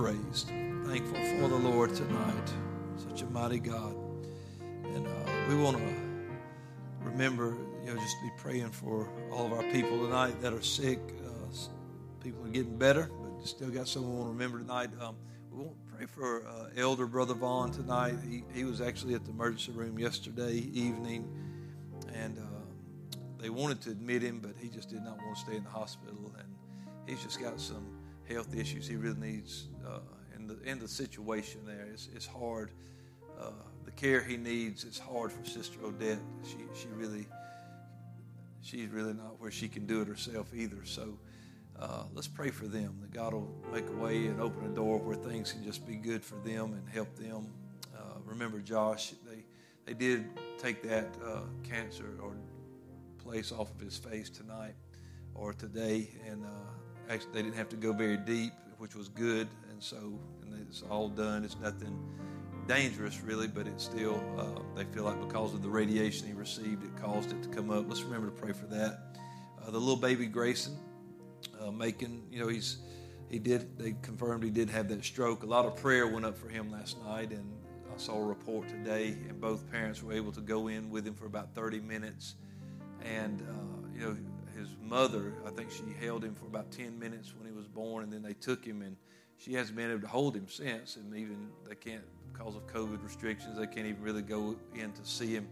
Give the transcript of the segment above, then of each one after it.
praised. Thankful for the Lord tonight. Such a mighty God. And uh, we want to remember, you know, just be praying for all of our people tonight that are sick. Uh, people are getting better, but still got someone we want to remember tonight. Um, we want to pray for uh, Elder Brother Vaughn tonight. He, he was actually at the emergency room yesterday evening, and uh, they wanted to admit him, but he just did not want to stay in the hospital. And he's just got some health issues he really needs in the in the situation there. It's, it's hard. Uh, the care he needs is hard for Sister Odette. She she really she's really not where she can do it herself either. So uh, let's pray for them that God will make a way and open a door where things can just be good for them and help them. Uh, remember Josh? They they did take that uh, cancer or place off of his face tonight or today and uh, actually they didn't have to go very deep, which was good. And so and it's all done. It's nothing dangerous, really, but it's still, uh, they feel like because of the radiation he received, it caused it to come up. Let's remember to pray for that. Uh, the little baby Grayson, uh, making, you know, he's, he did, they confirmed he did have that stroke. A lot of prayer went up for him last night, and I saw a report today, and both parents were able to go in with him for about 30 minutes. And, uh, you know, his mother, I think she held him for about 10 minutes when he was born, and then they took him, and she hasn't been able to hold him since. And even they can't, because of COVID restrictions, they can't even really go in to see him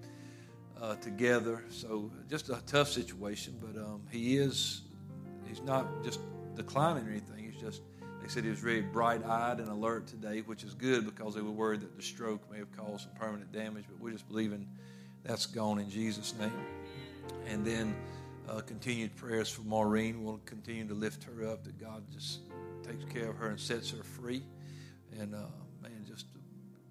uh, together. So just a tough situation, but um, he is, he's not just declining or anything. He's just, they said he was very bright eyed and alert today, which is good because they were worried that the stroke may have caused some permanent damage, but we're just believing that's gone in Jesus' name. And then, uh, continued prayers for Maureen. We'll continue to lift her up, that God just takes care of her and sets her free. And, uh, man, just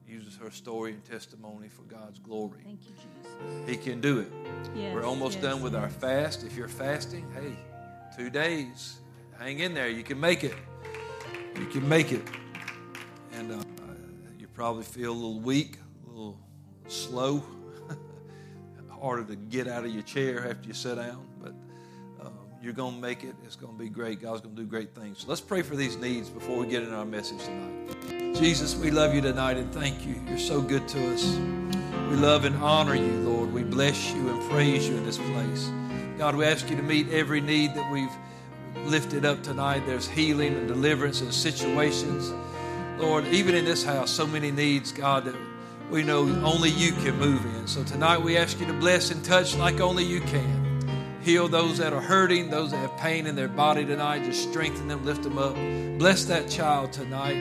uses her story and testimony for God's glory. Thank you, Jesus. He can do it. Yes, We're almost yes, done with our fast. If you're fasting, hey, two days. Hang in there. You can make it. You can make it. And uh, you probably feel a little weak, a little slow, harder to get out of your chair after you sit down. But you're going to make it. It's going to be great. God's going to do great things. So let's pray for these needs before we get in our message tonight. Jesus, we love you tonight and thank you. You're so good to us. We love and honor you, Lord. We bless you and praise you in this place. God, we ask you to meet every need that we've lifted up tonight. There's healing and deliverance in situations. Lord, even in this house, so many needs, God, that we know only you can move in. So tonight we ask you to bless and touch like only you can. Heal those that are hurting, those that have pain in their body tonight. Just strengthen them, lift them up. Bless that child tonight.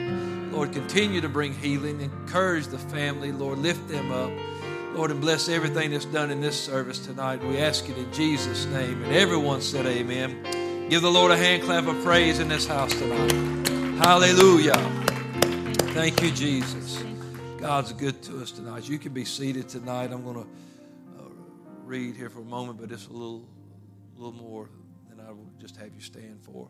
Lord, continue to bring healing. Encourage the family. Lord, lift them up. Lord, and bless everything that's done in this service tonight. We ask it in Jesus' name. And everyone said, Amen. Give the Lord a hand clap of praise in this house tonight. Hallelujah. Thank you, Jesus. God's good to us tonight. You can be seated tonight. I'm going to uh, read here for a moment, but it's a little, little more than I would just have you stand for.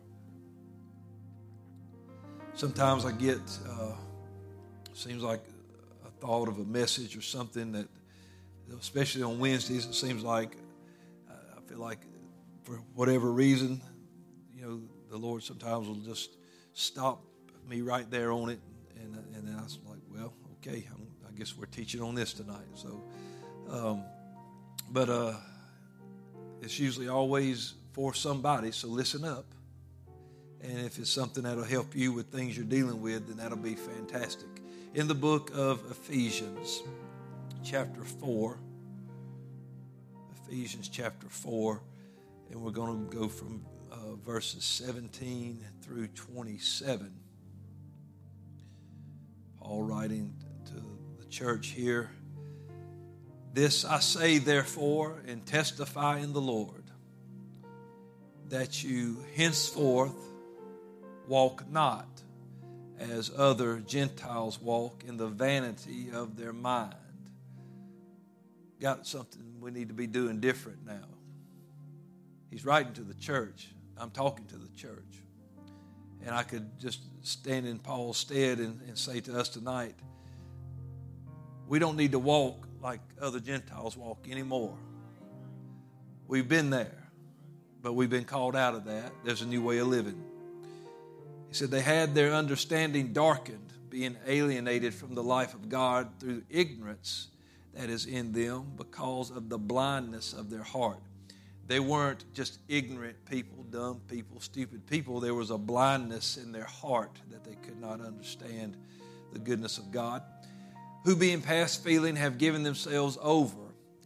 Sometimes I get, uh, seems like a thought of a message or something that, especially on Wednesdays, it seems like I feel like for whatever reason, you know, the Lord sometimes will just stop me right there on it, and and then I was like, well, okay, I'm, I guess we're teaching on this tonight. So, um, but uh, it's usually always for somebody. So listen up, and if it's something that'll help you with things you're dealing with, then that'll be fantastic. In the book of Ephesians, chapter four, Ephesians chapter four, and we're going to go from uh, verses 17 through 27. Paul writing to the church here. This I say, therefore, and testify in the Lord, that you henceforth walk not as other Gentiles walk in the vanity of their mind. Got something we need to be doing different now. He's writing to the church. I'm talking to the church. And I could just stand in Paul's stead and, and say to us tonight, we don't need to walk like other Gentiles walk anymore. We've been there, but we've been called out of that. There's a new way of living. He said, They had their understanding darkened, being alienated from the life of God through ignorance that is in them because of the blindness of their heart. They weren't just ignorant people, dumb people, stupid people. There was a blindness in their heart that they could not understand the goodness of God. Who, being past feeling, have given themselves over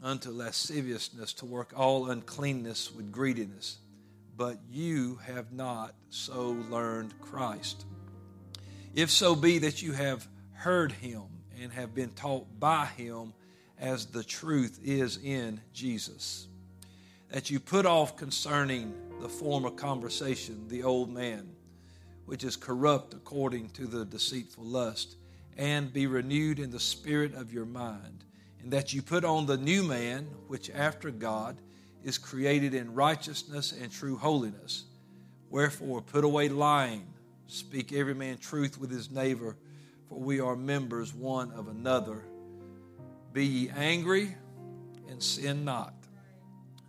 unto lasciviousness to work all uncleanness with greediness. But you have not so learned Christ. If so be that you have heard him and have been taught by him as the truth is in Jesus that you put off concerning the former conversation the old man, which is corrupt according to the deceitful lust, and be renewed in the spirit of your mind, and that you put on the new man, which after God is created in righteousness and true holiness. Wherefore, put away lying, speak every man truth with his neighbor, for we are members one of another. Be ye angry and sin not.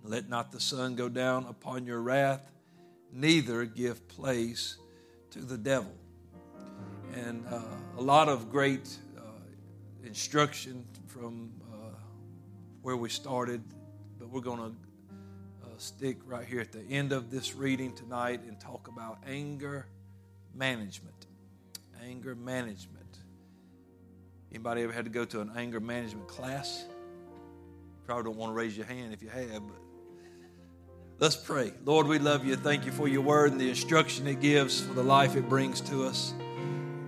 Let not the sun go down upon your wrath, neither give place to the devil. And uh, a lot of great uh, instruction from uh, where we started, but we're going to uh, stick right here at the end of this reading tonight and talk about anger management. Anger management. Anybody ever had to go to an anger management class? Probably don't want to raise your hand if you have, but Let's pray. Lord, we love you. Thank you for your word and the instruction it gives, for the life it brings to us.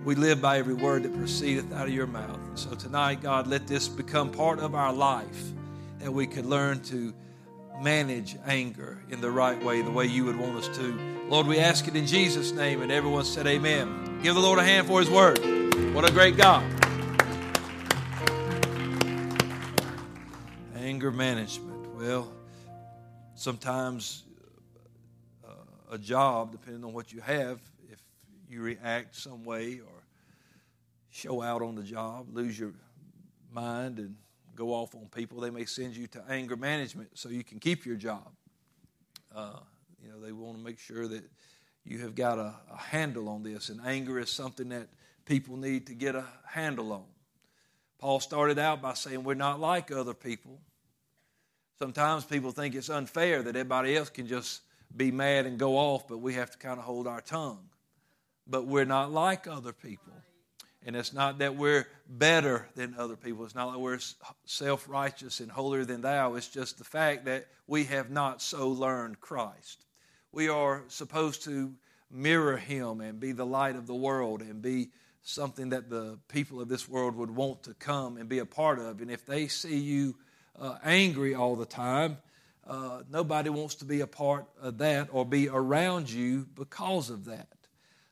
We live by every word that proceedeth out of your mouth. So tonight, God, let this become part of our life that we could learn to manage anger in the right way, the way you would want us to. Lord, we ask it in Jesus' name. And everyone said, Amen. Give the Lord a hand for his word. What a great God. Anger management. Well, sometimes uh, a job, depending on what you have, if you react some way or show out on the job, lose your mind and go off on people, they may send you to anger management so you can keep your job. Uh, you know, they want to make sure that you have got a, a handle on this, and anger is something that people need to get a handle on. Paul started out by saying, We're not like other people. Sometimes people think it's unfair that everybody else can just be mad and go off, but we have to kind of hold our tongue. But we're not like other people. And it's not that we're better than other people. It's not like we're self righteous and holier than thou. It's just the fact that we have not so learned Christ. We are supposed to mirror Him and be the light of the world and be something that the people of this world would want to come and be a part of. And if they see you uh, angry all the time. Uh, nobody wants to be a part of that or be around you because of that.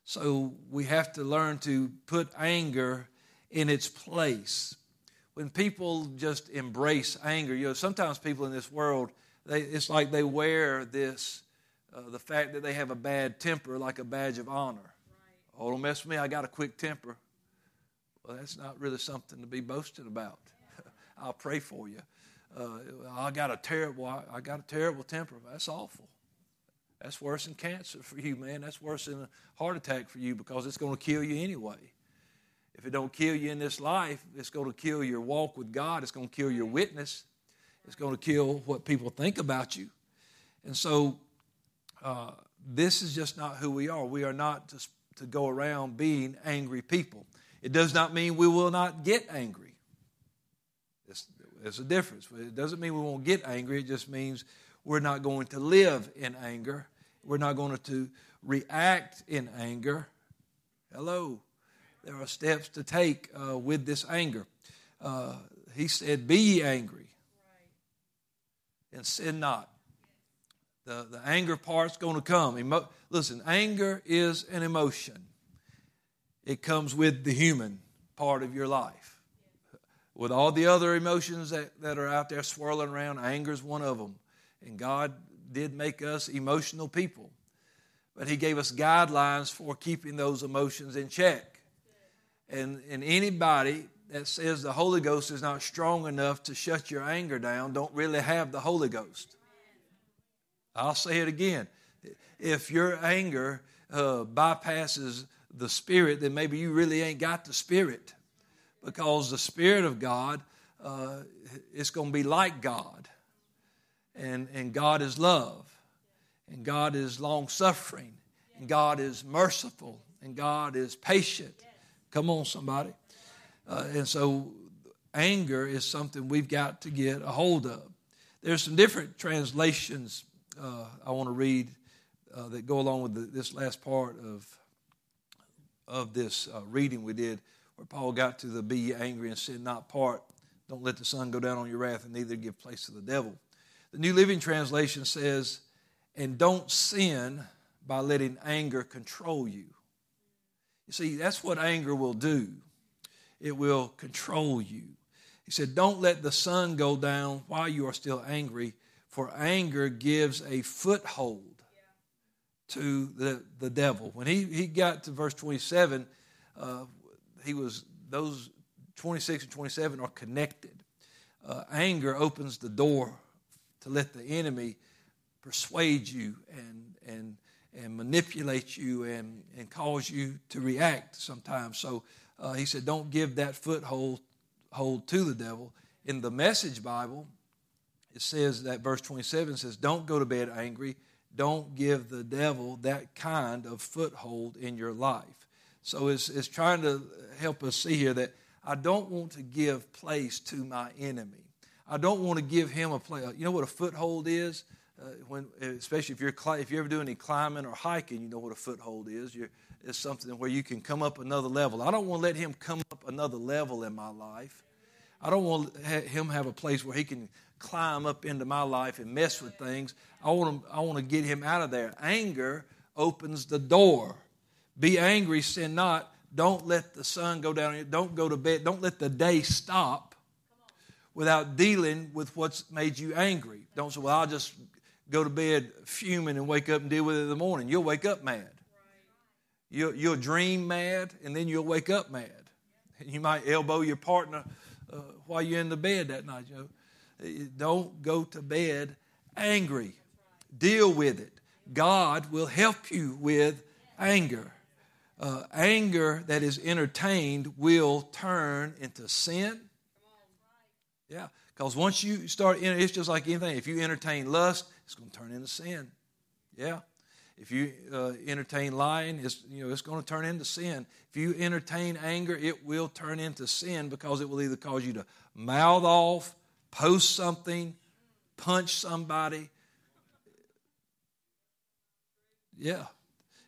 So we have to learn to put anger in its place. When people just embrace anger, you know, sometimes people in this world, they, it's like they wear this, uh, the fact that they have a bad temper like a badge of honor. Right. Oh, don't mess with me, I got a quick temper. Well, that's not really something to be boasted about. I'll pray for you uh, I got a terrible, I got a terrible temper. That's awful. That's worse than cancer for you, man. That's worse than a heart attack for you because it's going to kill you anyway. If it don't kill you in this life, it's going to kill your walk with God. It's going to kill your witness. It's going to kill what people think about you. And so, uh, this is just not who we are. We are not to, to go around being angry people. It does not mean we will not get angry. It's, there's a difference. It doesn't mean we won't get angry. It just means we're not going to live in anger. We're not going to react in anger. Hello. There are steps to take uh, with this anger. Uh, he said, Be ye angry and sin not. The, the anger part's going to come. Emo- Listen, anger is an emotion, it comes with the human part of your life with all the other emotions that, that are out there swirling around, anger is one of them. And God did make us emotional people. But He gave us guidelines for keeping those emotions in check. And, and anybody that says the Holy Ghost is not strong enough to shut your anger down don't really have the Holy Ghost. I'll say it again. If your anger uh, bypasses the spirit, then maybe you really ain't got the spirit. Because the spirit of God, uh, it's going to be like God. And, and God is love. And God is long suffering. And God is merciful. And God is patient. Come on, somebody. Uh, and so anger is something we've got to get a hold of. There's some different translations uh, I want to read uh, that go along with the, this last part of of this uh, reading we did, where Paul got to the "Be angry and sin not" part. Don't let the sun go down on your wrath, and neither give place to the devil. The New Living Translation says, "And don't sin by letting anger control you." You see, that's what anger will do. It will control you. He said, Don't let the sun go down while you are still angry, for anger gives a foothold to the, the devil. When he, he got to verse 27, uh, he was, those 26 and 27 are connected. Uh, anger opens the door to let the enemy persuade you and, and, and manipulate you and, and cause you to react sometimes. So uh, he said, don't give that foothold hold to the devil. In the Message Bible, it says that verse 27 says, Don't go to bed angry. Don't give the devil that kind of foothold in your life. So it's, it's trying to help us see here that I don't want to give place to my enemy. I don't want to give him a place. You know what a foothold is? Uh, when, especially if you're if you ever do any climbing or hiking, you know what a foothold is. You're, it's something where you can come up another level. I don't want to let him come up another level in my life. I don't want him have a place where he can climb up into my life and mess with things. I want to, I want to get him out of there. Anger opens the door. Be angry, sin not. Don't let the sun go down. Don't go to bed. Don't let the day stop without dealing with what's made you angry. Don't say, well, I'll just go to bed fuming and wake up and deal with it in the morning. You'll wake up mad. You'll, you'll dream mad, and then you'll wake up mad. You might elbow your partner uh, while you're in the bed that night. You know, don't go to bed angry. Deal with it. God will help you with anger. Uh, anger that is entertained will turn into sin. Yeah, because once you start, it's just like anything. If you entertain lust, it's going to turn into sin. Yeah. If you uh, entertain lying, it's, you know, it's going to turn into sin. If you entertain anger, it will turn into sin because it will either cause you to mouth off, post something, punch somebody. Yeah.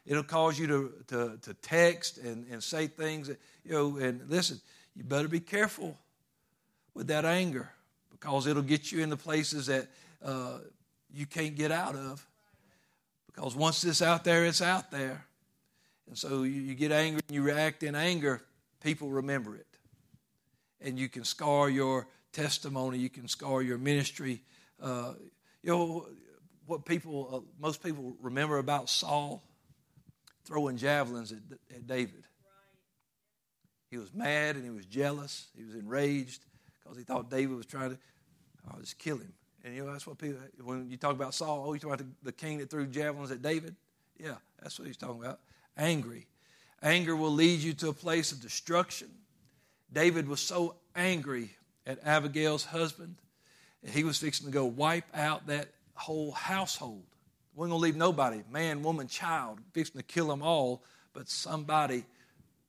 It'll cause you to, to, to text and, and say things that, you know, and listen, you better be careful with that anger because it'll get you into places that uh, you can't get out of. Because once it's out there, it's out there. And so you, you get angry and you react in anger, people remember it. And you can scar your testimony, you can scar your ministry. Uh, you know, what people, uh, most people remember about Saul? Throwing javelins at, at David. He was mad and he was jealous. He was enraged because he thought David was trying to, I'll just kill him. And you know, that's what people, when you talk about Saul, oh, you talk about the, the king that threw javelins at David? Yeah, that's what he's talking about. Angry. Anger will lead you to a place of destruction. David was so angry at Abigail's husband, he was fixing to go wipe out that whole household. Wasn't going to leave nobody, man, woman, child, fixing to kill them all, but somebody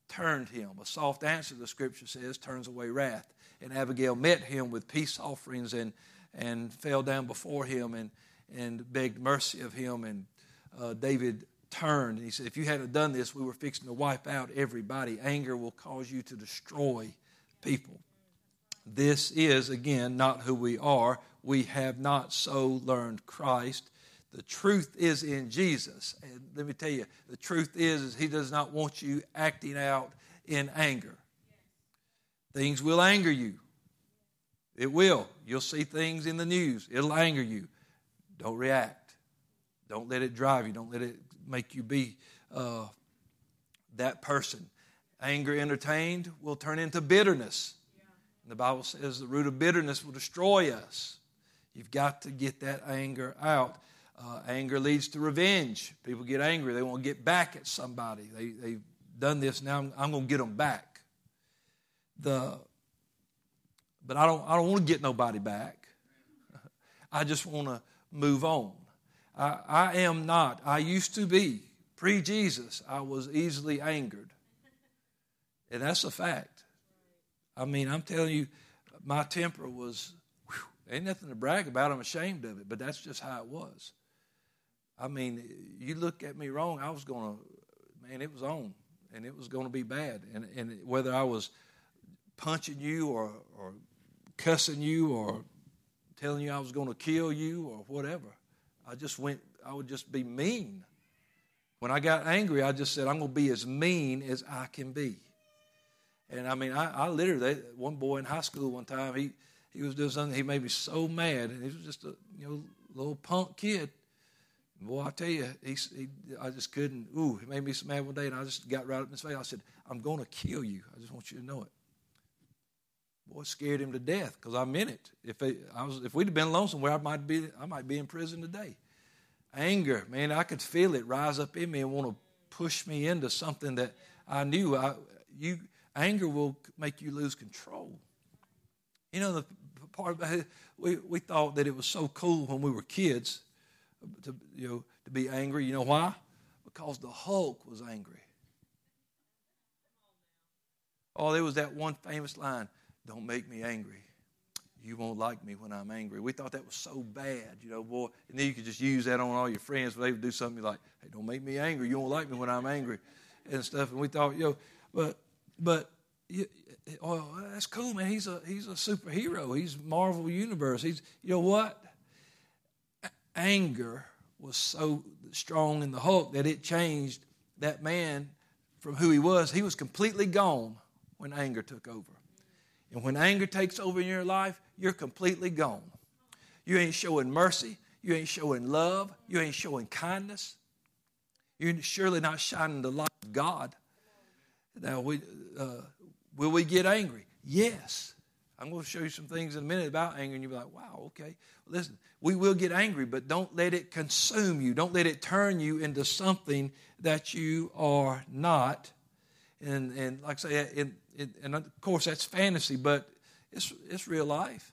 turned him. A soft answer, the scripture says, turns away wrath. And Abigail met him with peace offerings and and fell down before him and, and begged mercy of him. And uh, David turned. And he said, If you hadn't done this, we were fixing to wipe out everybody. Anger will cause you to destroy people. This is, again, not who we are. We have not so learned Christ. The truth is in Jesus. And let me tell you, the truth is, is He does not want you acting out in anger. Things will anger you. It will. You'll see things in the news. It'll anger you. Don't react. Don't let it drive you. Don't let it make you be uh, that person. Anger entertained will turn into bitterness. And the Bible says the root of bitterness will destroy us. You've got to get that anger out. Uh, anger leads to revenge. People get angry. They want to get back at somebody. They, they've done this. Now I'm, I'm going to get them back. The, but I don't, I don't want to get nobody back. I just want to move on. I, I am not. I used to be. Pre Jesus, I was easily angered. And that's a fact. I mean, I'm telling you, my temper was, whew, ain't nothing to brag about. I'm ashamed of it, but that's just how it was. I mean, you look at me wrong, I was to, man, it was on, and it was going to be bad. And, and whether I was punching you or, or cussing you or telling you I was going to kill you or whatever, I just went, I would just be mean. When I got angry, I just said, I'm going to be as mean as I can be. And I mean, I, I literally, one boy in high school one time, he, he was doing something, he made me so mad. And he was just a you know little punk kid. Boy, I tell you, he, he, I just couldn't. Ooh, he made me so mad one day, and I just got right up in his face. I said, I'm going to kill you. I just want you to know it. Boy, scared him to death because I meant it. If, it, I was, if we'd have been alone somewhere, I might, be, I might be in prison today. Anger, man, I could feel it rise up in me and want to push me into something that I knew I, you, Anger will make you lose control. You know, the part it, we, we thought that it was so cool when we were kids to, you know, to be angry. You know why? Because the Hulk was angry. Oh, there was that one famous line Don't make me angry. You won't like me when I'm angry. We thought that was so bad, you know, boy. And then you could just use that on all your friends when they would do something like, Hey, don't make me angry. You won't like me when I'm angry and stuff. And we thought, know, but but oh, that's cool, man. He's a he's a superhero. He's Marvel Universe. He's you know what? Anger was so strong in the Hulk that it changed that man from who he was. He was completely gone when anger took over. And when anger takes over in your life, you're completely gone. You ain't showing mercy. You ain't showing love. You ain't showing kindness. You're surely not shining the light of God. Now, we, uh, will we get angry? Yes. I'm going to show you some things in a minute about anger, and you'll be like, wow, okay. Listen, we will get angry, but don't let it consume you. Don't let it turn you into something that you are not. And, and like I say, it, it, and of course, that's fantasy, but it's, it's real life.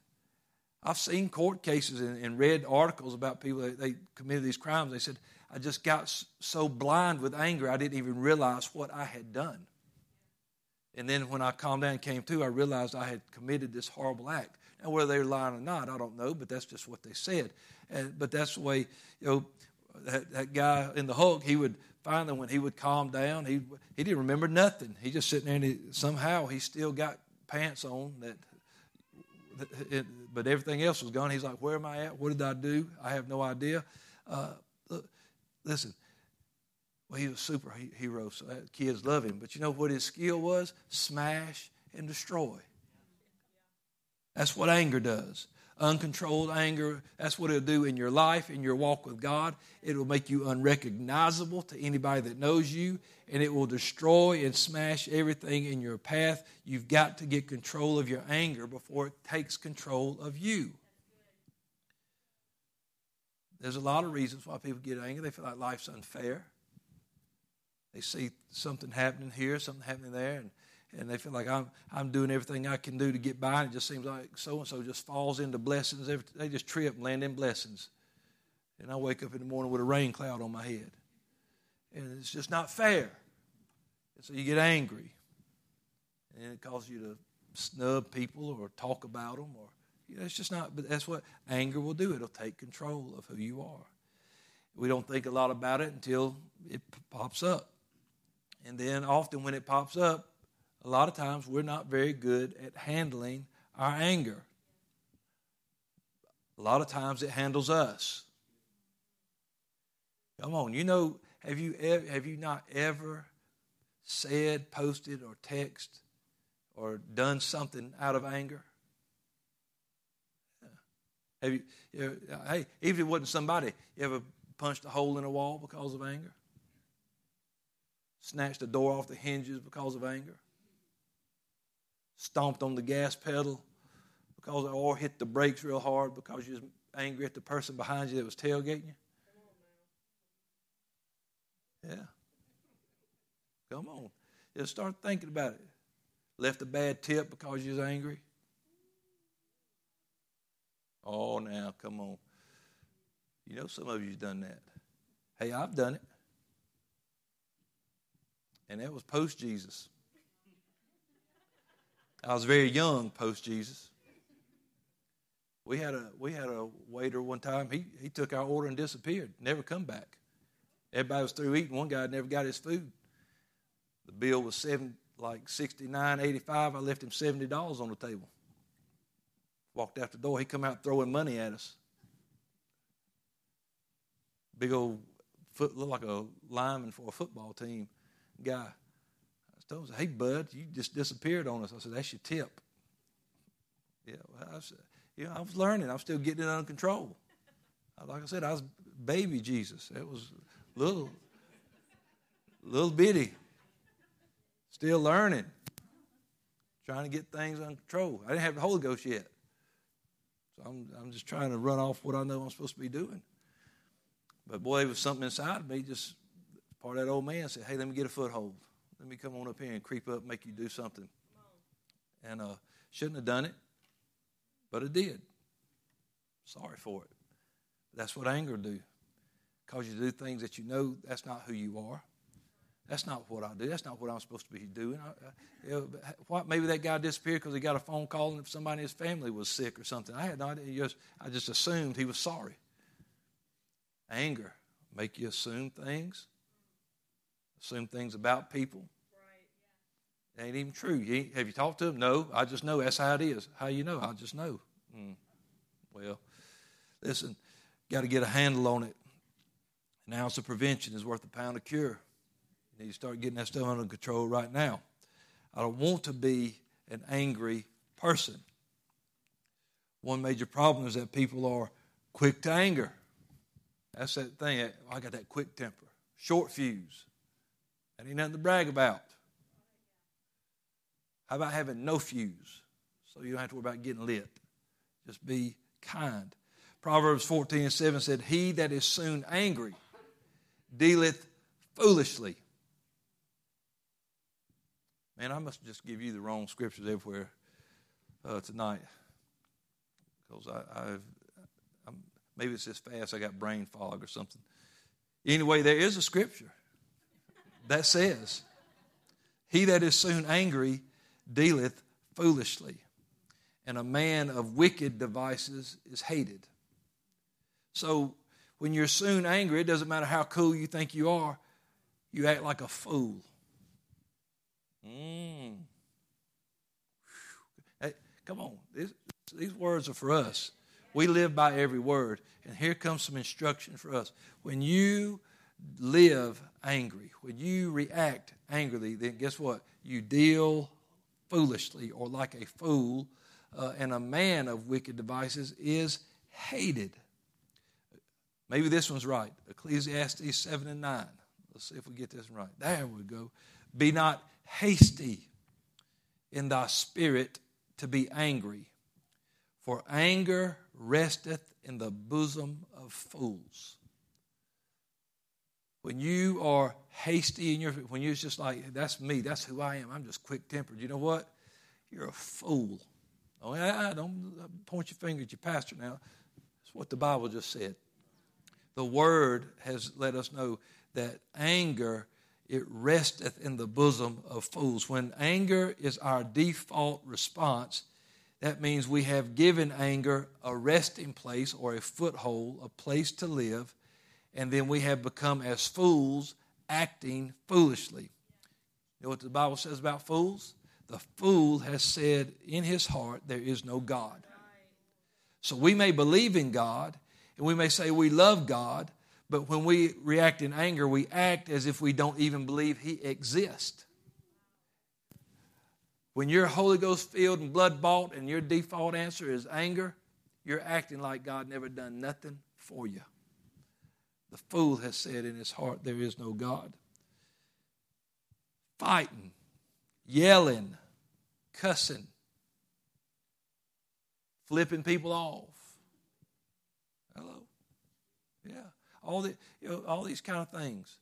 I've seen court cases and, and read articles about people that they committed these crimes. They said, I just got so blind with anger, I didn't even realize what I had done. And then when I calmed down and came to, I realized I had committed this horrible act. Now, whether they were lying or not, I don't know, but that's just what they said. And, but that's the way, you know, that, that guy in the Hulk, he would finally, when he would calm down, he, he didn't remember nothing. He just sitting there and he, somehow he still got pants on that, it, but everything else was gone. He's like, where am I at? What did I do? I have no idea. Uh, listen, well, he was a superhero, so kids love him. But you know what his skill was? Smash and destroy. That's what anger does. Uncontrolled anger, that's what it'll do in your life, in your walk with God. It will make you unrecognizable to anybody that knows you, and it will destroy and smash everything in your path. You've got to get control of your anger before it takes control of you. There's a lot of reasons why people get angry. They feel like life's unfair. They see something happening here, something happening there, and, and they feel like I'm, I'm doing everything I can do to get by, and it just seems like so and so just falls into blessings. They just trip and land in blessings. And I wake up in the morning with a rain cloud on my head. And it's just not fair. And so you get angry. And it causes you to snub people or talk about them or you know, it's just not but that's what anger will do it'll take control of who you are we don't think a lot about it until it pops up and then often when it pops up, a lot of times we're not very good at handling our anger. A lot of times it handles us. Come on, you know, have you ever, have you not ever said, posted, or text or done something out of anger? Have you, you know, hey, even if it wasn't somebody, you ever punched a hole in a wall because of anger? snatched a door off the hinges because of anger, stomped on the gas pedal because or hit the brakes real hard because you was angry at the person behind you that was tailgating you. Yeah. Come on. Just start thinking about it. Left a bad tip because you was angry? Oh, now, come on. You know some of you've done that. Hey, I've done it. And that was post Jesus. I was very young post Jesus. We had a we had a waiter one time. He he took our order and disappeared. Never come back. Everybody was through eating. One guy never got his food. The bill was seven like sixty nine eighty five. I left him seventy dollars on the table. Walked out the door. He come out throwing money at us. Big old foot looked like a lineman for a football team guy. Told him, "Hey, bud, you just disappeared on us." I said, "That's your tip." Yeah, well, I said, you know, I was learning. I was still getting it under control. Uh, like I said, I was baby Jesus. It was little, little bitty. Still learning. Trying to get things under control. I didn't have the Holy Ghost yet. So I'm, I'm just trying to run off what I know I'm supposed to be doing. But boy, it was something inside of me, just part of that old man said, Hey, let me get a foothold. Let me come on up here and creep up, make you do something. And uh, shouldn't have done it but it did. Sorry for it. That's what anger do. Cause you do things that you know that's not who you are. That's not what I do. That's not what I'm supposed to be doing. I, I, you know, what, maybe that guy disappeared because he got a phone call and somebody in his family was sick or something. I had no idea. Just, I just assumed he was sorry. Anger make you assume things, assume things about people. It ain't even true. You have you talked to them? No. I just know that's how it is. How you know? I just know. Mm. Well, listen, got to get a handle on it. An ounce of prevention is worth a pound of cure. You need to start getting that stuff under control right now. I don't want to be an angry person. One major problem is that people are quick to anger. That's that thing. I got that quick temper, short fuse. That ain't nothing to brag about. How about having no fuse so you don't have to worry about getting lit? Just be kind. Proverbs 14 and 7 said, He that is soon angry dealeth foolishly. Man, I must just give you the wrong scriptures everywhere uh, tonight. Because I, I've, I'm, maybe it's this fast I got brain fog or something. Anyway, there is a scripture that says, He that is soon angry dealeth foolishly, and a man of wicked devices is hated. So when you're soon angry, it doesn't matter how cool you think you are, you act like a fool. Mm. Hey, come on. These words are for us. We live by every word. And here comes some instruction for us. When you live angry, when you react angrily, then guess what? You deal foolishly or like a fool, uh, and a man of wicked devices is hated. Maybe this one's right. Ecclesiastes 7 and 9. Let's see if we get this right. There we go. Be not hasty in thy spirit to be angry, for anger resteth in the bosom of fools when you are hasty in your when you're just like that's me that's who i am i'm just quick tempered you know what? You're a fool. Oh I, don't point your finger at your pastor now. It's what the bible just said. The word has let us know that anger it resteth in the bosom of fools. When anger is our default response that means we have given anger a resting place or a foothold a place to live and then we have become as fools acting foolishly. You know what the Bible says about fools? The fool has said in his heart, There is no God. So we may believe in God and we may say we love God, but when we react in anger, we act as if we don't even believe He exists. When you're Holy Ghost filled and blood bought and your default answer is anger, you're acting like God never done nothing for you. The fool has said in his heart, There is no God. Fighting, yelling, cussing, flipping people off. Hello? Yeah. All, the, you know, all these kind of things.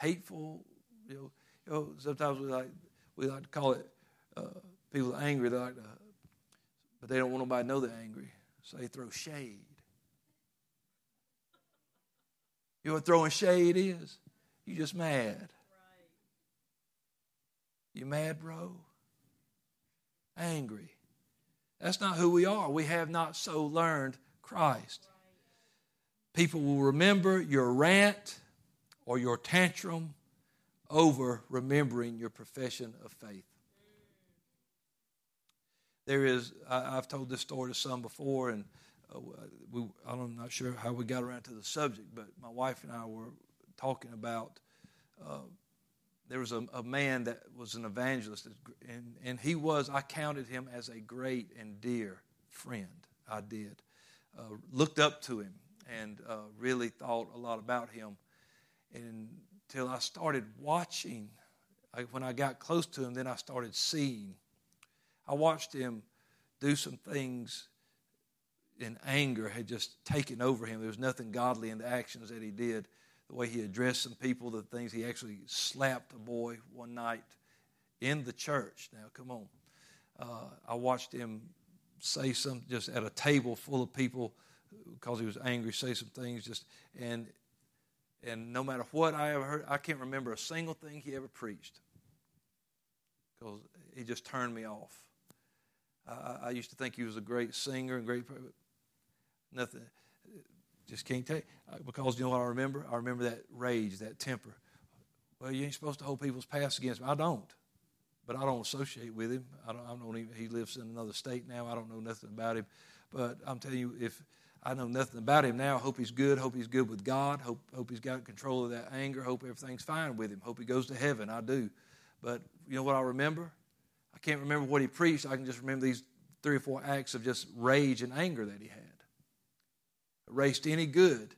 hateful. You know, you know sometimes we like we like to call it uh, people angry. They like to, but they don't want nobody to know they're angry, so they throw shade. You know what throwing shade is? You just mad. You mad, bro? Angry. That's not who we are. We have not so learned Christ. People will remember your rant or your tantrum over remembering your profession of faith. Mm. There is, I, have told this story to some before, and uh, we, I'm not sure how we got around to the subject, but my wife and I were talking about uh, there was a, a, man that was an evangelist, and, and he was, I counted him as a great and dear friend. I did. Uh, looked up to him and uh, really thought a lot about him until I started watching. I, when I got close to him, then I started seeing. I watched him do some things in anger had just taken over him. There was nothing godly in the actions that he did the way he addressed some people, the things he actually slapped a boy one night in the church. Now, come on. Uh, I watched him say something just at a table full of people because he was angry, say some things just and and no matter what I ever heard, I can't remember a single thing he ever preached because he just turned me off. I, I, used to think he was a great singer and great, nothing. Just can't take because you know what I remember? I remember that rage, that temper. Well, you ain't supposed to hold people's past against me. I don't, but I don't associate with him. I don't. I don't even. He lives in another state now. I don't know nothing about him. But I'm telling you, if I know nothing about him now, hope he's good. Hope he's good with God. Hope hope he's got control of that anger. Hope everything's fine with him. Hope he goes to heaven. I do. But you know what I remember? I can't remember what he preached. I can just remember these three or four acts of just rage and anger that he had erased any good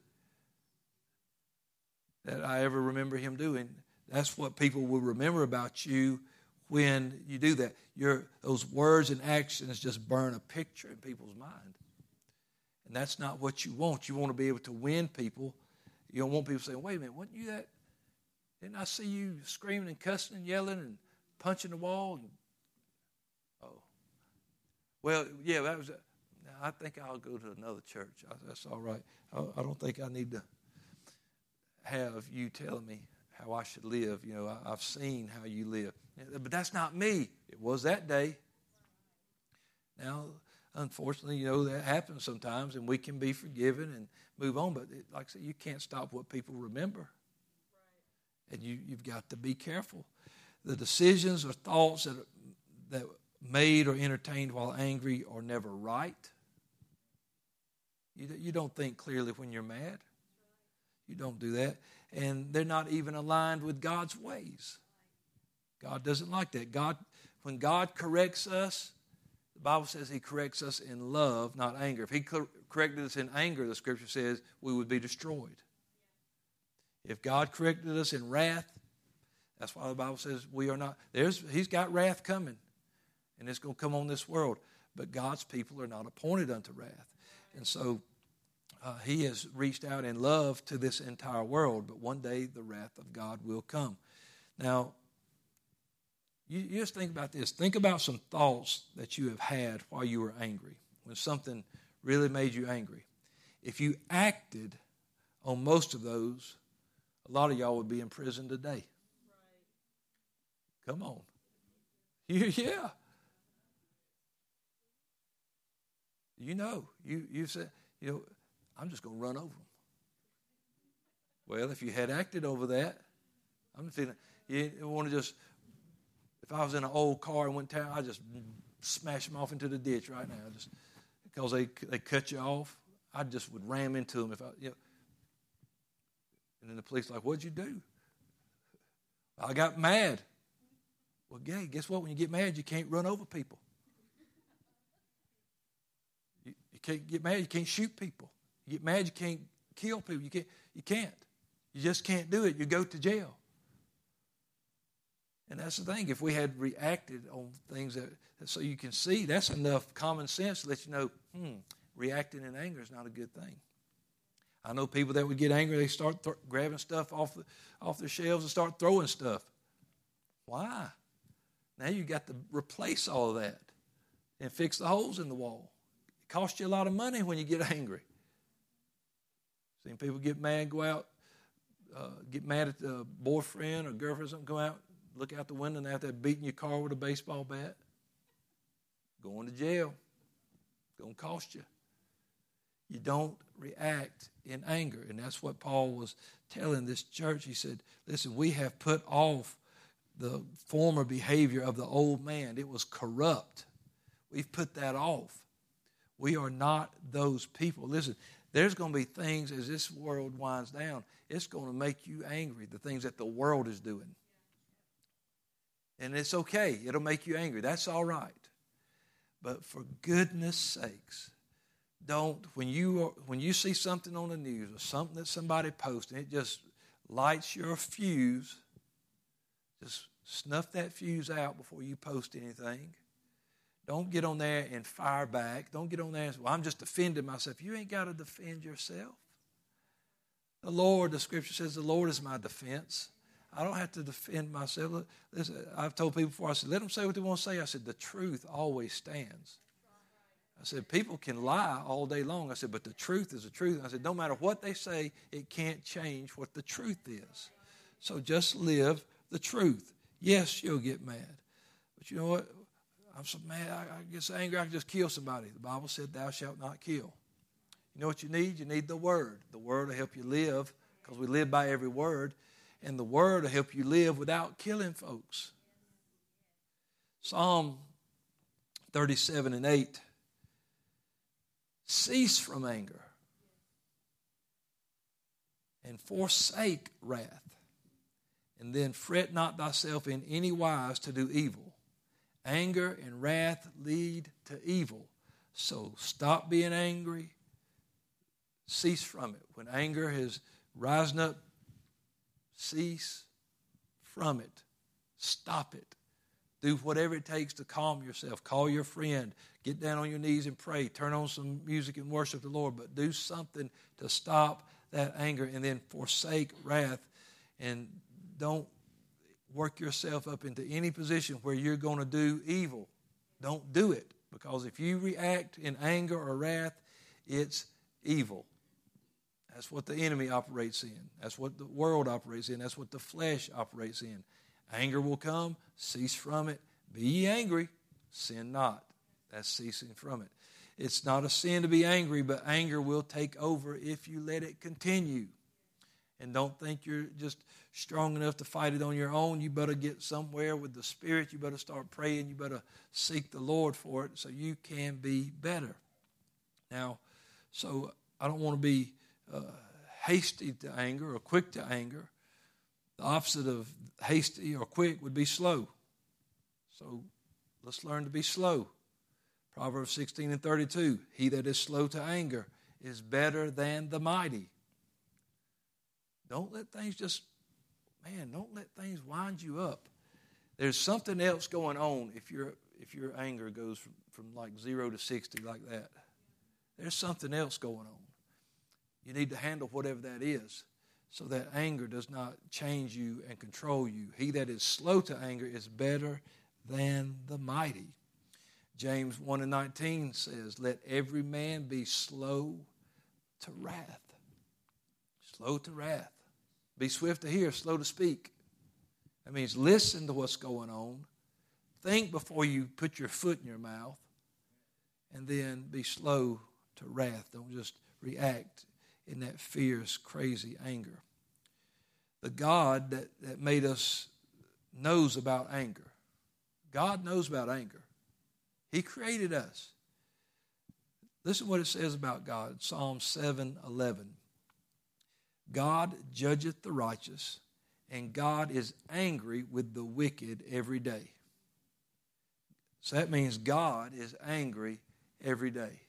that I ever remember him doing. That's what people will remember about you when you do that. Your, those words and actions just burn a picture in people's mind. And that's not what you want. You want to be able to win people. You don't want people saying, wait a minute, wasn't you that? Didn't I see you screaming and cussing and yelling and punching the wall? And, oh. Well, yeah, that was. I think I'll go to another church. That's all right. I don't think I need to have you telling me how I should live. You know, I've seen how you live. But that's not me. It was that day. Now, unfortunately, you know, that happens sometimes, and we can be forgiven and move on. But it, like I said, you can't stop what people remember. And you, you've got to be careful. The decisions or thoughts that, that made or entertained while angry are never right. You, you don't think clearly when you're mad. You don't do that. And they're not even aligned with God's ways. God doesn't like that. God, when God corrects us, the Bible says He corrects us in love, not anger. If He corrected us in anger, the Scripture says we would be destroyed. If God corrected us in wrath, that's why the Bible says we are not. There's, he's got wrath coming, and it's going to come on this world. But God's people are not appointed unto wrath. And so uh, he has reached out in love to this entire world, but one day the wrath of God will come. Now, you, you just think about this. Think about some thoughts that you have had while you were angry, when something really made you angry. If you acted on most of those, a lot of y'all would be in prison today. Right. Come on. yeah. You know, you you said, you know, I'm just going to run over them. Well, if you had acted over that, I'm feeling you want to just. If I was in an old car and went town, I'd just smash them off into the ditch right now, just because they they cut you off. I just would ram into them if I, you know. And then the police like, "What'd you do?" I got mad. Well, gay, guess what? When you get mad, you can't run over people. You, you can't get mad. You can't shoot people. You get mad, you can't kill people. You can't. You can't. You just can't do it. You go to jail. And that's the thing. If we had reacted on things that, so you can see, that's enough common sense to let you know, hmm, reacting in anger is not a good thing. I know people that would get angry, they start th- grabbing stuff off, the, off their shelves and start throwing stuff. Why? Now you got to replace all of that and fix the holes in the wall. It costs you a lot of money when you get angry. Seen people get mad, go out, uh, get mad at the boyfriend or girlfriend, or something, go out, look out the window, and after beating your car with a baseball bat, going to jail. Going to cost you. You don't react in anger. And that's what Paul was telling this church. He said, Listen, we have put off the former behavior of the old man, it was corrupt. We've put that off. We are not those people. Listen, there's going to be things as this world winds down, it's going to make you angry, the things that the world is doing. And it's okay, it'll make you angry. That's all right. But for goodness sakes, don't when you when you see something on the news or something that somebody posted, it just lights your fuse. Just snuff that fuse out before you post anything. Don't get on there and fire back. Don't get on there and say, Well, I'm just defending myself. You ain't got to defend yourself. The Lord, the scripture says, the Lord is my defense. I don't have to defend myself. Listen, I've told people before, I said, let them say what they want to say. I said, the truth always stands. I said, people can lie all day long. I said, but the truth is the truth. I said, no matter what they say, it can't change what the truth is. So just live the truth. Yes, you'll get mad. But you know what? I'm so mad, I, I get so angry, I can just kill somebody. The Bible said, Thou shalt not kill. You know what you need? You need the Word. The Word will help you live because we live by every word, and the Word will help you live without killing folks. Psalm 37 and 8 Cease from anger and forsake wrath, and then fret not thyself in any wise to do evil. Anger and wrath lead to evil. So stop being angry, cease from it. When anger is rising up, cease from it. Stop it. Do whatever it takes to calm yourself. Call your friend. Get down on your knees and pray. Turn on some music and worship the Lord. But do something to stop that anger and then forsake wrath. And don't work yourself up into any position where you're going to do evil. Don't do it. Because if you react in anger or wrath, it's evil. That's what the enemy operates in. That's what the world operates in. That's what the flesh operates in. Anger will come, cease from it. Be ye angry, sin not. That's ceasing from it. It's not a sin to be angry, but anger will take over if you let it continue. And don't think you're just strong enough to fight it on your own. You better get somewhere with the Spirit. You better start praying. You better seek the Lord for it so you can be better. Now, so I don't want to be uh, hasty to anger or quick to anger. The opposite of hasty or quick would be slow. So let's learn to be slow. Proverbs 16 and 32 He that is slow to anger is better than the mighty. Don't let things just, man, don't let things wind you up. There's something else going on if, your if your anger goes from, from like zero to 60 like that. There's something else going on. You need to handle whatever that is so that anger does not change you and control you. He that is slow to anger is better than the mighty. James 1 and 19 says, Let every man be slow to wrath. Slow to wrath. Be swift to hear, slow to speak. That means listen to what's going on. Think before you put your foot in your mouth. And then be slow to wrath. Don't just react in that fierce, crazy anger. The God that, that made us knows about anger. God knows about anger. He created us. Listen what it says about God. Psalm 7 11. God judgeth the righteous, and God is angry with the wicked every day. So that means God is angry every day.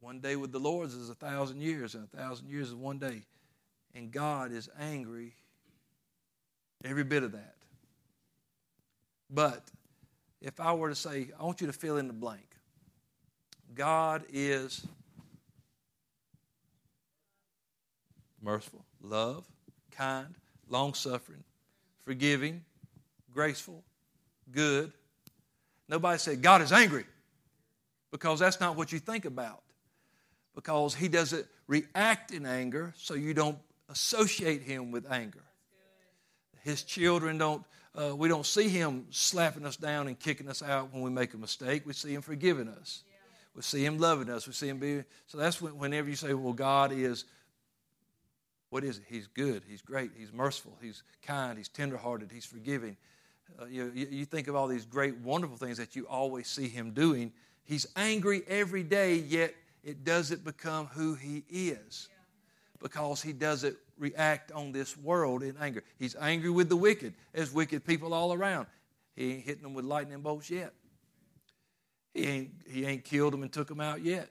One day with the Lord is a thousand years, and a thousand years is one day. And God is angry every bit of that. But if I were to say, I want you to fill in the blank God is merciful, love, kind, long suffering, forgiving, graceful, good. Nobody said God is angry because that's not what you think about. Because He doesn't react in anger, so you don't associate Him with anger. His children don't, uh, we don't see Him slapping us down and kicking us out when we make a mistake. We see Him forgiving us. We see Him loving us. We see Him being. So that's when, whenever you say, well, God is what is it? He's good. He's great. He's merciful. He's kind. He's tenderhearted. He's forgiving. Uh, you, you think of all these great, wonderful things that you always see him doing. He's angry every day, yet it doesn't become who he is because he doesn't react on this world in anger. He's angry with the wicked. There's wicked people all around. He ain't hitting them with lightning bolts yet. He ain't, he ain't killed them and took them out yet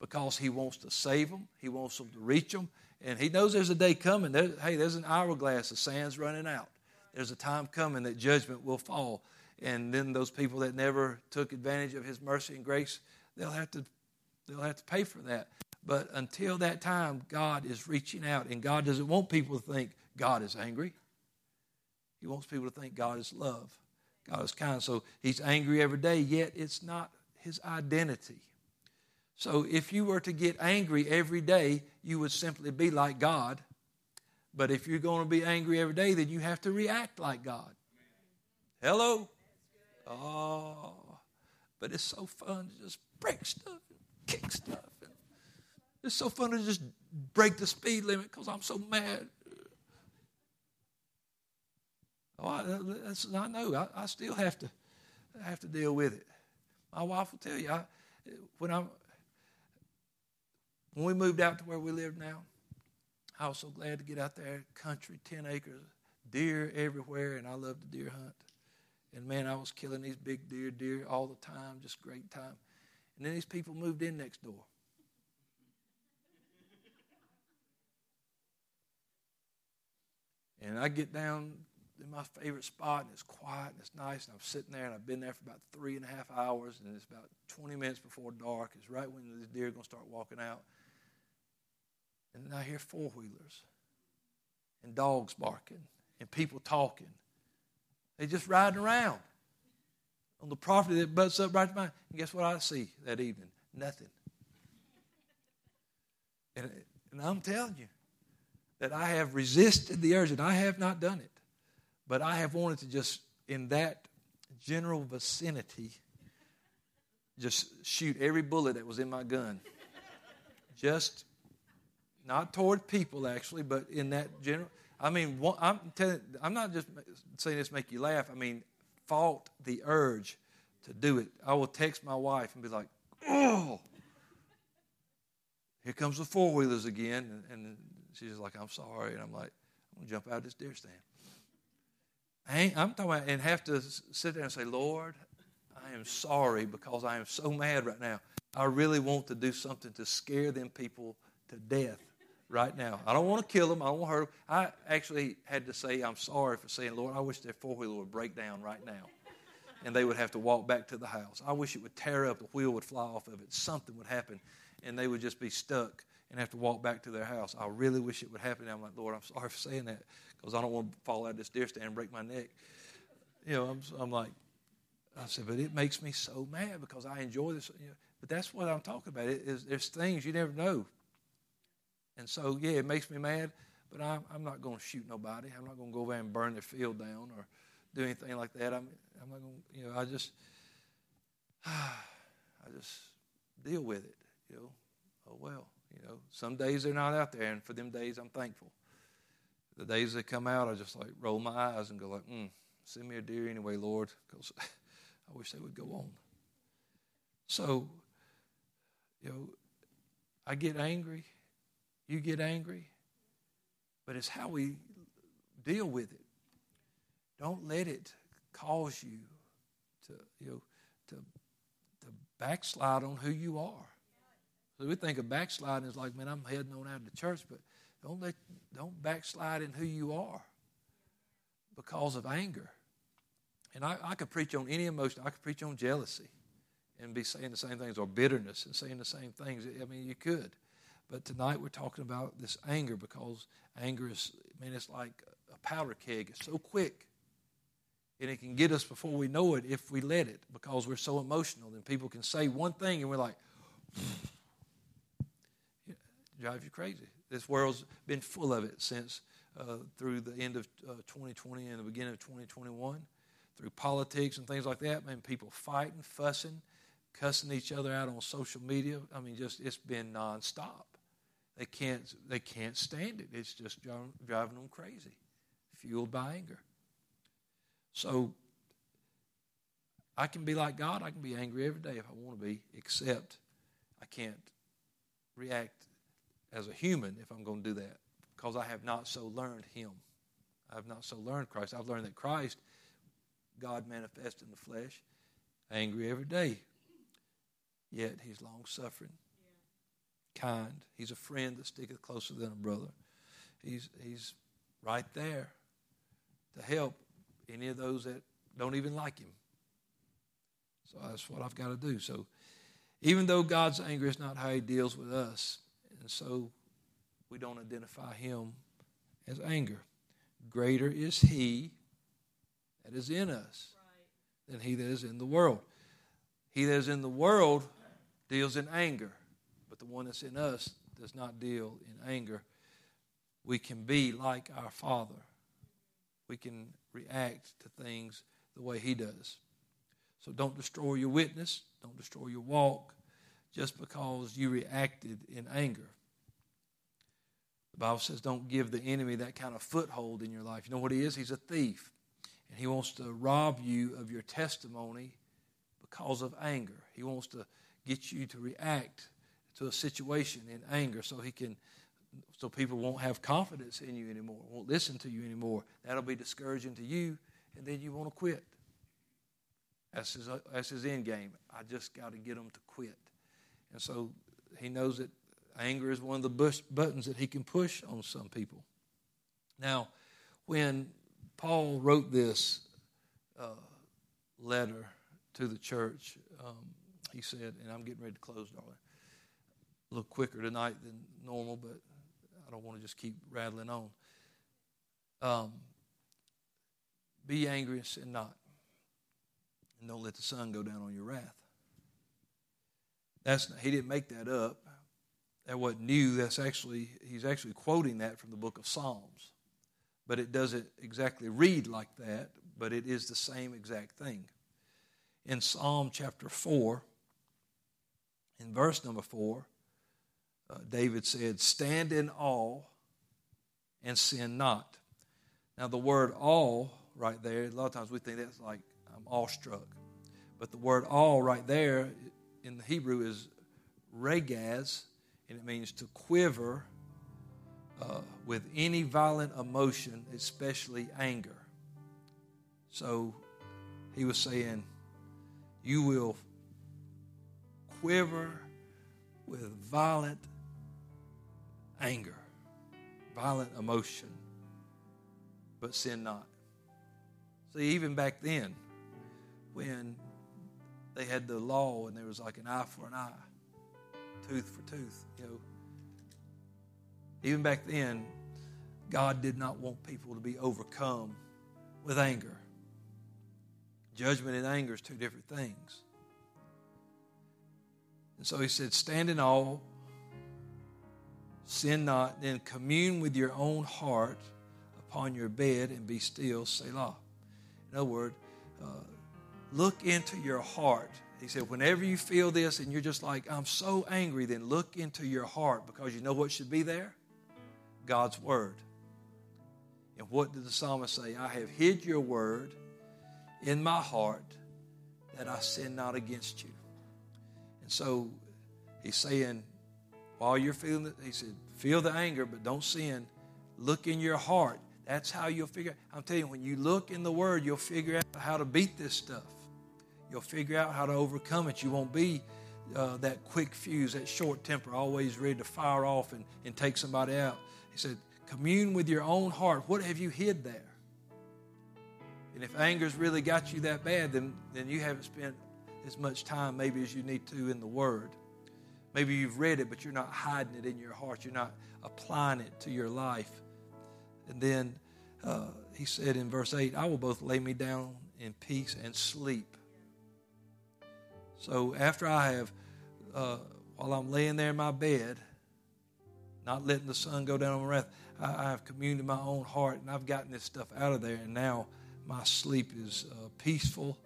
because he wants to save them. He wants them to reach them. And he knows there's a day coming. There, hey, there's an hourglass, the sand's running out. There's a time coming that judgment will fall. And then those people that never took advantage of his mercy and grace, they'll have to they'll have to pay for that. But until that time, God is reaching out, and God doesn't want people to think God is angry. He wants people to think God is love, God is kind. So He's angry every day, yet it's not His identity. So if you were to get angry every day, you would simply be like God. But if you're going to be angry every day, then you have to react like God. Hello? Oh, but it's so fun to just break stuff and kick stuff. It's so fun to just break the speed limit because I'm so mad. Oh, I, uh, I know. I, I, still have to have to deal with it. My wife will tell you. I, when I'm when we moved out to where we live now, I was so glad to get out there, country, 10 acres, deer everywhere, and I love to deer hunt. And man, I was killing these big deer, deer all the time, just great time. And then these people moved in next door. And I get down in my favorite spot, and it's quiet and it's nice. And I'm sitting there, and I've been there for about three and a half hours, and it's about 20 minutes before dark. It's right when these deer are going to start walking out. And then I hear four wheelers and dogs barking and people talking. They just riding around on the property that butts up right to mine. And guess what I see that evening? Nothing. And, and I'm telling you that I have resisted the urge, and I have not done it. But I have wanted to just, in that general vicinity, just shoot every bullet that was in my gun. Just not toward people actually, but in that general. I mean, I'm telling, I'm not just saying this to make you laugh. I mean, fought the urge to do it. I will text my wife and be like, "Oh, here comes the four wheelers again," and, she's like, "I'm sorry," and I'm like, "I'm gonna jump out of this deer stand." I am talking about, and have to sit there and say, "Lord, I am sorry because I am so mad right now. I really want to do something to scare them people to death." Right now. I don't want to kill them. I don't want to hurt them. I actually had to say, I'm sorry for saying, Lord, I wish their four wheeler would break down right now. And they would have to walk back to the house. I wish it would tear up, the wheel would fly off of it, something would happen, and they would just be stuck and have to walk back to their house. I really wish it would happen. I'm like, Lord, I'm sorry for saying that because I don't want to fall out of this deer stand and break my neck. You know, I'm, I'm like, I said, but it makes me so mad because I enjoy this. You know, but that's what I'm talking about. It is, there's things you never know. And so, yeah, it makes me mad, but I'm, I'm not going to shoot nobody. I'm not going to go over and burn their field down or do anything like that. I'm, I'm not going to, you know, I just, I just deal with it, you know. Oh, well, you know, some days they're not out there, and for them days I'm thankful. The days they come out, I just like roll my eyes and go like, mm, send me a deer anyway, Lord, because I wish they would go on. So, you know, I get angry you get angry, but it's how we deal with it. Don't let it cause you to, you know, to, to backslide on who you are. So we think of backsliding is like, man, I'm heading on out of the church, but don't let don't backslide in who you are because of anger. And I, I could preach on any emotion. I could preach on jealousy and be saying the same things, or bitterness and saying the same things. I mean, you could. But tonight we're talking about this anger because anger is, man, it's like a powder keg. It's so quick. And it can get us before we know it if we let it because we're so emotional. And people can say one thing and we're like, drive you crazy. This world's been full of it since uh, through the end of uh, 2020 and the beginning of 2021, through politics and things like that. Man, people fighting, fussing, cussing each other out on social media. I mean, just it's been nonstop. They can't they can't stand it. It's just driving, them crazy, fueled by anger. So I can be like God. I can be angry every day if I want to be, except I can't react as a human if I'm going to do that because I have not so learned Him. I have not so learned Christ. I've learned that Christ, God manifest in the flesh, angry every day. Yet He's long suffering. Kind. He's a friend that sticketh closer than a brother. He's, he's right there to help any of those that don't even like Him. So that's what I've got to do. So even though God's anger is not how He deals with us, and so we don't identify him as anger. Greater is he that is in us than he that is in the world. He that is in the world deals in anger, the one that's in us does not deal in anger. We can be like our Father. We can react to things the way He does. So don't destroy your witness, don't destroy your walk just because you reacted in anger. The Bible says don't give the enemy that kind of foothold in your life. You know what he is? He's a thief. And he wants to rob you of your testimony because of anger. He wants to get you to react to a situation in anger so he can so people won't have confidence in you anymore, won't listen to you anymore. That'll be discouraging to you, and then you want to quit. That's his, that's his end game. I just got to get them to quit. And so he knows that anger is one of the bush, buttons that he can push on some people. Now, when Paul wrote this uh, letter to the church, um, he said, and I'm getting ready to close, darling, a little quicker tonight than normal, but I don't want to just keep rattling on. Um, be angry and sin not. And don't let the sun go down on your wrath. That's he didn't make that up. That wasn't new. That's actually he's actually quoting that from the book of Psalms, but it doesn't exactly read like that. But it is the same exact thing. In Psalm chapter four, in verse number four, uh, David said, "Stand in awe and sin not." Now the word "awe" right there, a lot of times we think that's like I'm awestruck, but the word "awe" right there in the Hebrew is regaz, and it means to quiver uh, with any violent emotion, especially anger. So he was saying, You will quiver with violent anger, violent emotion, but sin not. See, even back then, when they had the law and there was like an eye for an eye, tooth for tooth, you know. Even back then, God did not want people to be overcome with anger. Judgment and anger is two different things. And so he said, Stand in awe, sin not, then commune with your own heart upon your bed and be still, Selah. In other words, uh, look into your heart. He said, whenever you feel this and you're just like, I'm so angry, then look into your heart because you know what should be there? God's Word. And what did the psalmist say? I have hid your Word in my heart that I sin not against you. And so he's saying, while you're feeling it, he said, feel the anger, but don't sin. Look in your heart. That's how you'll figure. I'm telling you, when you look in the Word, you'll figure out how to beat this stuff. You'll figure out how to overcome it. You won't be uh, that quick fuse, that short temper, always ready to fire off and, and take somebody out. He said, commune with your own heart. What have you hid there? And if anger's really got you that bad, then, then you haven't spent as much time maybe as you need to in the Word. Maybe you've read it, but you're not hiding it in your heart. You're not applying it to your life. And then uh, he said in verse 8, I will both lay me down in peace and sleep. So after I have, uh, while I'm laying there in my bed, not letting the sun go down on my wrath, I, have communed in my own heart and I've gotten this stuff out of there. And now my sleep is uh, peaceful.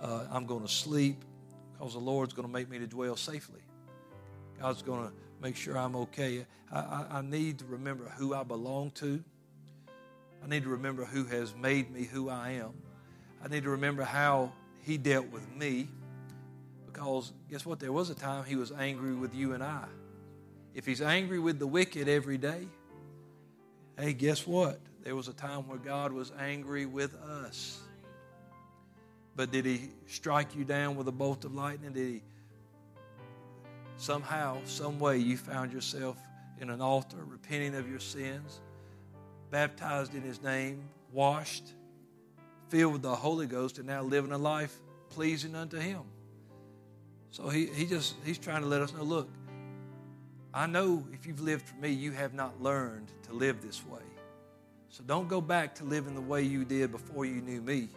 Uh, I'm going to sleep because the Lord's going to make me to dwell safely. God's going to make sure I'm okay. I, I, I need to remember who I belong to. I need to remember who has made me who I am. I need to remember how He dealt with me. Because guess what? There was a time He was angry with you and I. If He's angry with the wicked every day, hey, guess what? There was a time where God was angry with us. But did He strike you down with a bolt of lightning? Did He somehow, some way, you found yourself in an altar repenting of your sins? baptized in His name, washed, filled with the Holy Ghost, and now living a life pleasing unto Him. So he, he just he's trying to let us know, look, I know if you've lived for me, you have not learned to live this way. So don't go back to living the way you did before you knew me.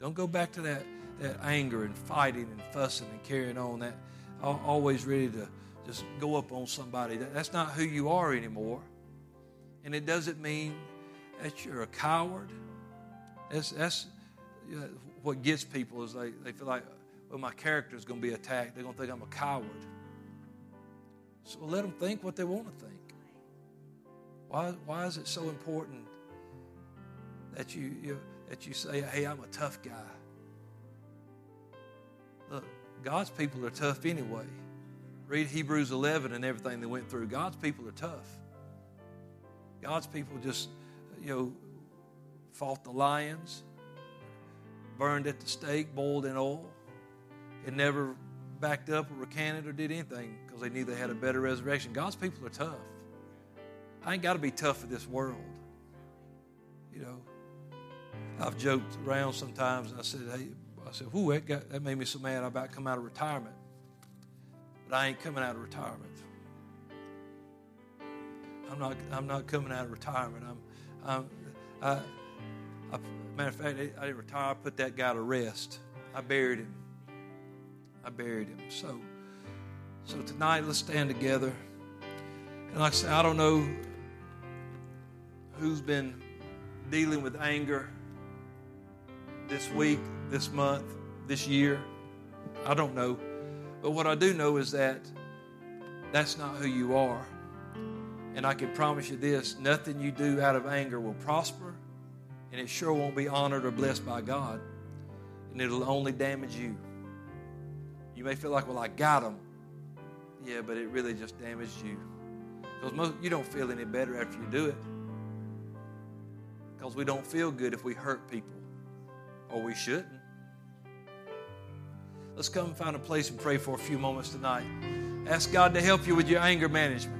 Don't go back to that, that anger and fighting and fussing and carrying on that always ready to just go up on somebody. That's not who you are anymore. And it doesn't mean that you're a coward. That's, that's you know, what gets people is they, they feel like, well, my character is going to be attacked. They're going to think I'm a coward. So let them think what they want to think. Why, why is it so important that you, you, that you say, hey, I'm a tough guy? Look, God's people are tough anyway. Read Hebrews 11 and everything they went through. God's people are tough. God's people just, you know, fought the lions, burned at the stake, boiled in oil, and never backed up or recanted or did anything because they knew they had a better resurrection. God's people are tough. I ain't got to be tough for this world. You know, I've joked around sometimes and I said, hey, I said, whoo, that, got, that made me so mad I about come out of retirement. But I ain't coming out of retirement. I'm not, I'm not coming out of retirement. I'm, I'm I, I, matter of fact, I didn't retire. I put that guy to rest. I buried him. I buried him. So, so tonight, let's stand together. And like I said, I don't know who's been dealing with anger this week, this month, this year. I don't know. But what I do know is that that's not who you are. And I can promise you this nothing you do out of anger will prosper, and it sure won't be honored or blessed by God. And it'll only damage you. You may feel like, well, I got them. Yeah, but it really just damaged you. Because you don't feel any better after you do it. Because we don't feel good if we hurt people, or we shouldn't. Let's come find a place and pray for a few moments tonight. Ask God to help you with your anger management.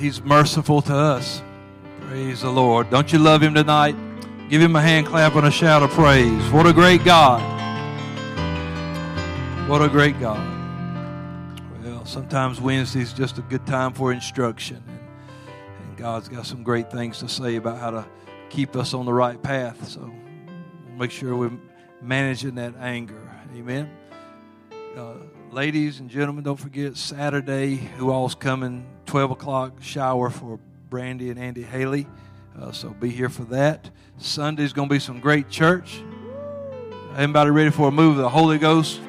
He's merciful to us. Praise the Lord. Don't you love Him tonight? Give Him a hand clap and a shout of praise. What a great God. What a great God. Well, sometimes Wednesday's just a good time for instruction. And, God's got some great things to say about how to keep us on the right path. So make sure we're managing that anger. Amen. Uh, ladies and gentlemen, don't forget Saturday, who all's coming, 12 o'clock shower for Brandy and Andy Haley. Uh, so be here for that. Sunday's going to be some great church. Everybody ready for a move of the Holy Ghost?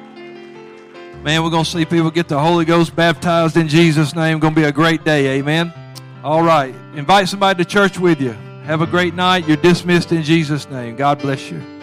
Man, we're going to see people get the Holy Ghost baptized in Jesus' name. Going to be a great day. Amen. All right. Invite somebody to church with you. Have a great night. You're dismissed in Jesus' name. God bless you.